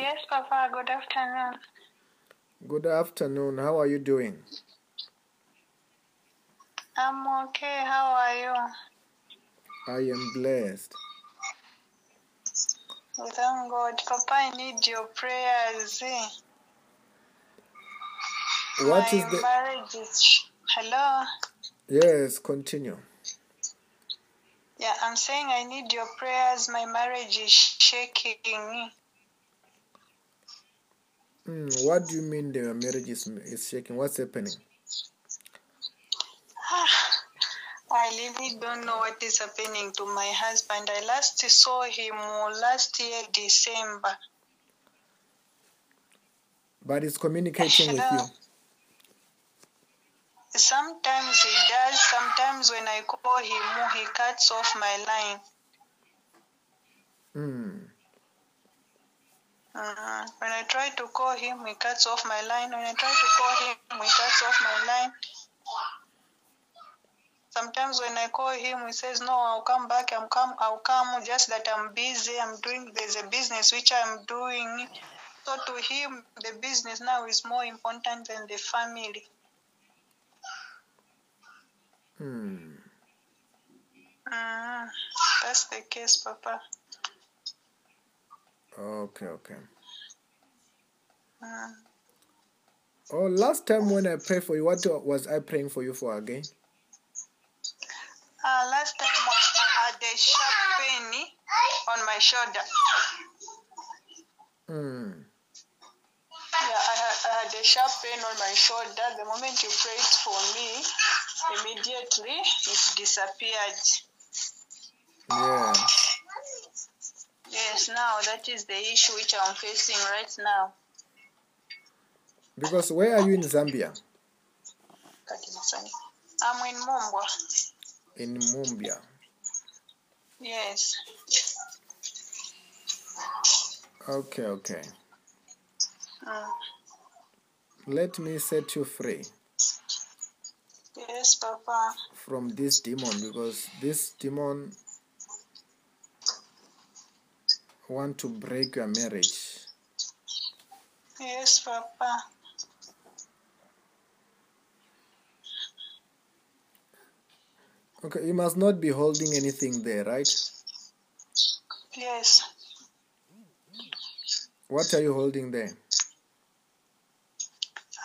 Yes, Papa. Good afternoon. Good afternoon. How are you doing? I'm okay. How are you? I am blessed. Thank God. Papa, I need your prayers. eh? What My is the. marriage is. Hello? Yes, continue. Yeah, I'm saying I need your prayers. My marriage is shaking. Hmm, what do you mean the marriage is, is shaking? What's happening? I really don't know what is happening to my husband. I last saw him last year, December. But it's communicating with you. Sometimes he does. Sometimes when I call him, he cuts off my line. Hmm. Mhm. When I try to call him, he cuts off my line. When I try to call him, he cuts off my line. Sometimes when I call him, he says, "No, I'll come back. I'm come. I'll come. Just that I'm busy. I'm doing. There's a business which I'm doing." So to him, the business now is more important than the family. Hmm. Mhm. That's the case, Papa. Okay, okay. Mhm. Oh, last time when I prayed for you, what was I praying for you for again? Uh, last time I had a sharp pain on my shoulder. Hmm. Yeah, I had, I had a sharp pain on my shoulder. The moment you prayed for me, immediately it disappeared. Yeah. Yes, now that is the issue which I'm facing right now. Because where are you in Zambia? I'm in Mumbwa. In Mumbia. Yes. Okay, okay. Mm. Let me set you free Yes, Papa. from this demon because this demon want to break your marriage. Yes, Papa. Okay, you must not be holding anything there, right? Yes. What are you holding there?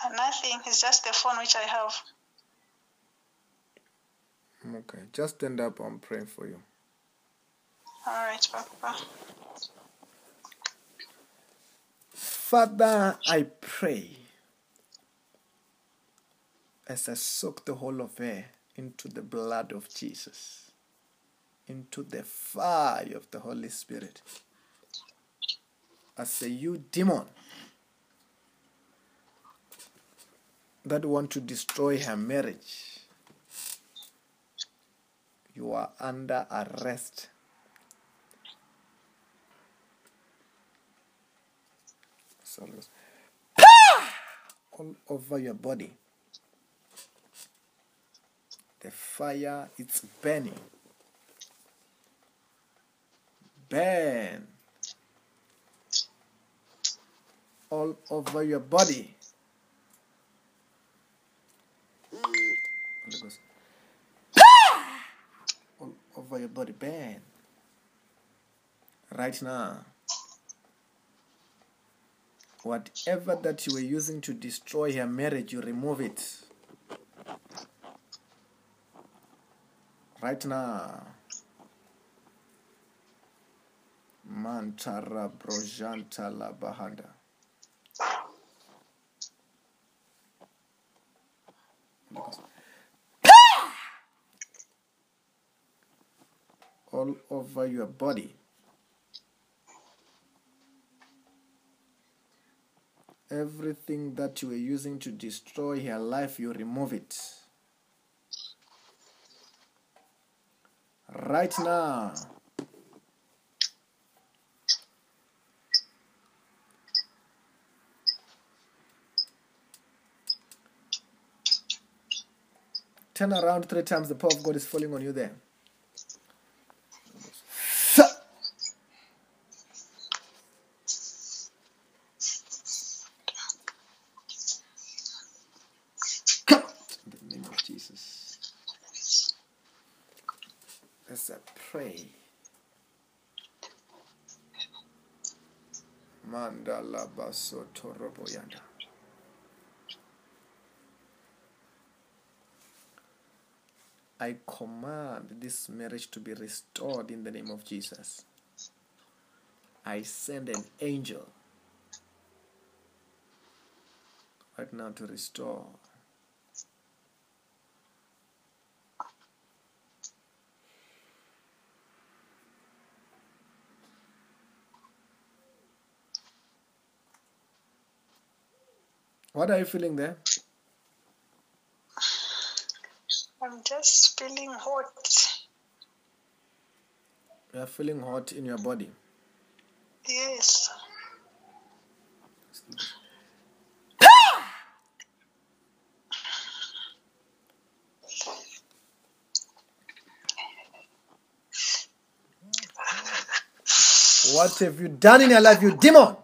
Uh, Nothing. It's just the phone which I have. Okay, just stand up. I'm praying for you. All right, Papa. Father, I pray as I soak the whole of her into the blood of Jesus, into the fire of the Holy Spirit. I say, you demon that want to destroy her marriage, you are under arrest. Sorry. All over your body. The fire it's burning. Burn all over your body. All over your body, burn. Right now. Whatever that you were using to destroy her marriage, you remove it. Right now. Mantara Brojanta La Bahanda. All over your body. Everything that you were using to destroy her life, you remove it. Right now. Turn around three times, the power of God is falling on you there. Pray. Mandala baso toroboyanda. I command this marriage to be restored in the name of Jesus. I send an angel right now to restore. What are you feeling there? I'm just feeling hot. You are feeling hot in your body. Yes. What have you done in your life, you demon?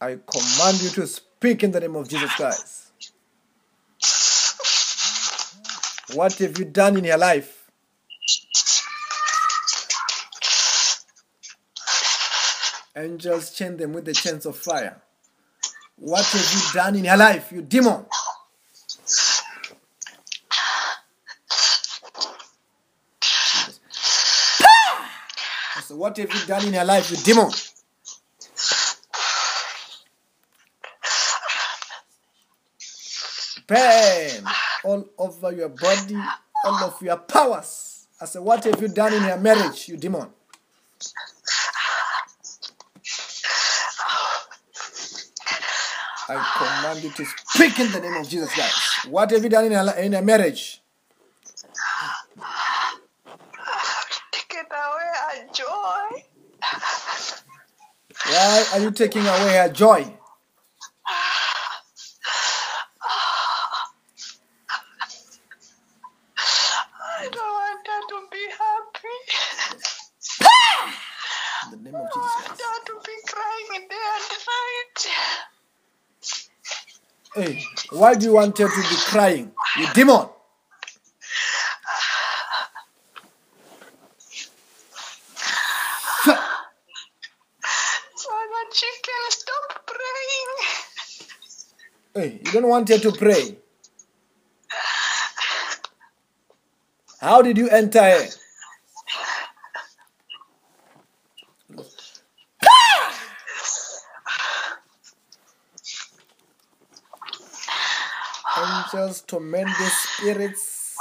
I command you to speak in the name of Jesus Christ. What have you done in your life? Angels chain them with the chains of fire. What have you done in your life, you demon? So what have you done in your life, you demon? Pain all over your body, all of your powers. I said, what have you done in your marriage, you demon? I command you to speak in the name of Jesus Christ. What have you done in your, in your marriage? Taken away our joy. Why are you taking away her joy? I don't want her to be happy. In the name of I Jesus want Christ. her to be crying day and night. Hey, why do you want her to be crying? You demon. So that she can stop praying. Hey, you don't want her to pray. How did you enter here? Angels torment the spirits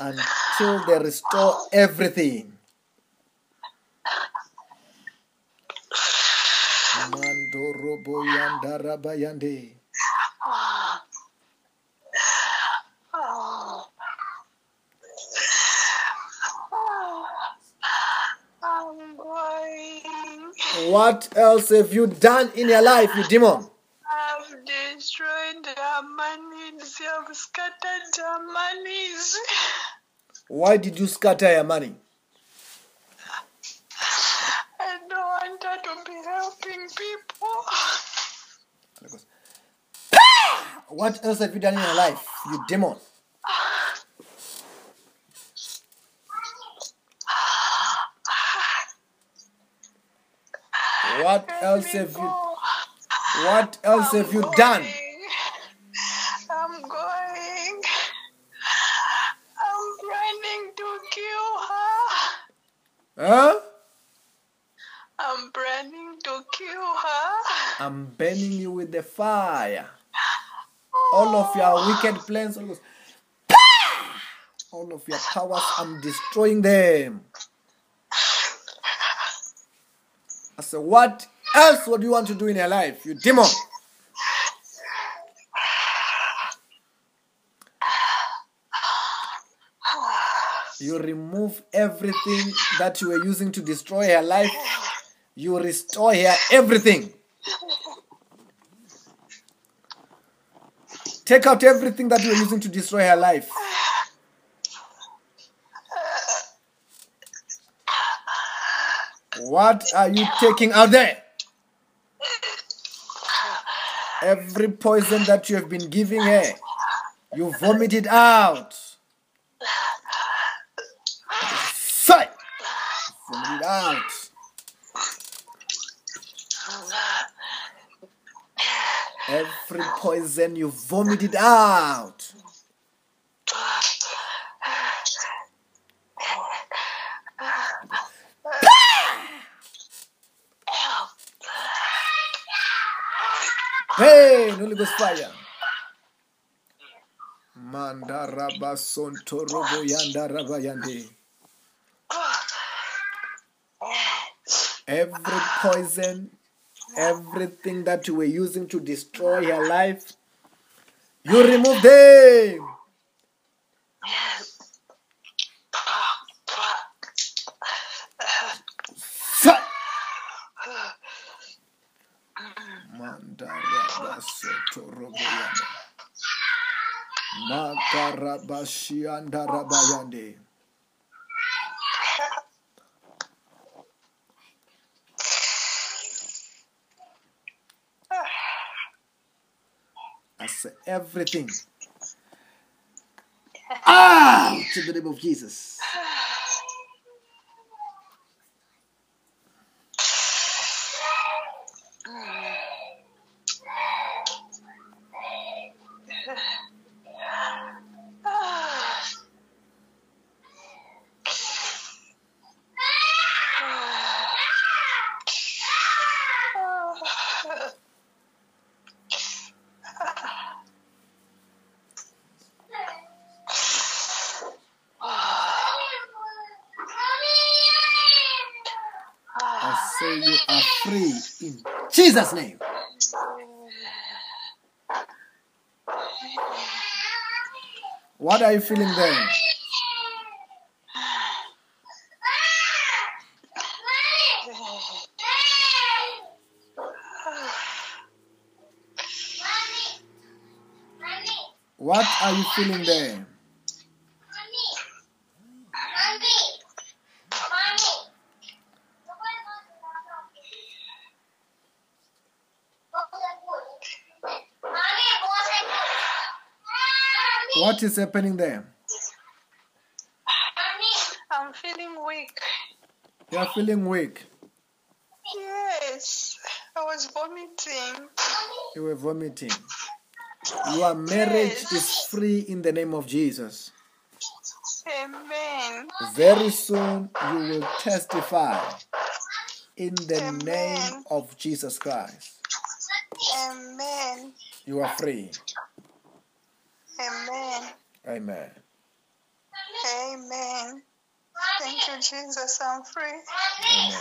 until they restore everything. Mando robo yanda raba yande. I'm going. What else have you done in your life, you demon? Scattered their monies. Why did you scatter your money? I don't want her to be helping people. What else have you done in your life, you demon? What else have you what else have you done? going. I'm going. I'm planning to kill her. Huh? I'm planning to kill her. I'm burning you with the fire. All of your oh. wicked plans, all of, all of your powers, I'm destroying them. I said, what else would you want to do in your life, you demon? You remove everything that you were using to destroy her life. You restore her everything. Take out everything that you were using to destroy her life. What are you taking out there? Every poison that you have been giving her, You vomit it out. Say. Vomit it out. Every poison you vomited out. Hey, Holy Ghost fire. Mandaraba sontorobo yandaraba yande. Every poison, everything that you were using to destroy your life, you remove them. Mandaraba sontorobo yande. Makarabashi andaraba yande. I say everything. Ah, Out in the name of Jesus. Jesus' name. What are you feeling there? What are you feeling there? What is happening there? I'm feeling weak. You are feeling weak. Yes, I was vomiting. You were vomiting. Your marriage is free in the name of Jesus. Amen. Very soon you will testify in the Amen. name of Jesus Christ. Amen. You are free. Amen. Amen. Amen. Thank you, Jesus. I'm free. Amen.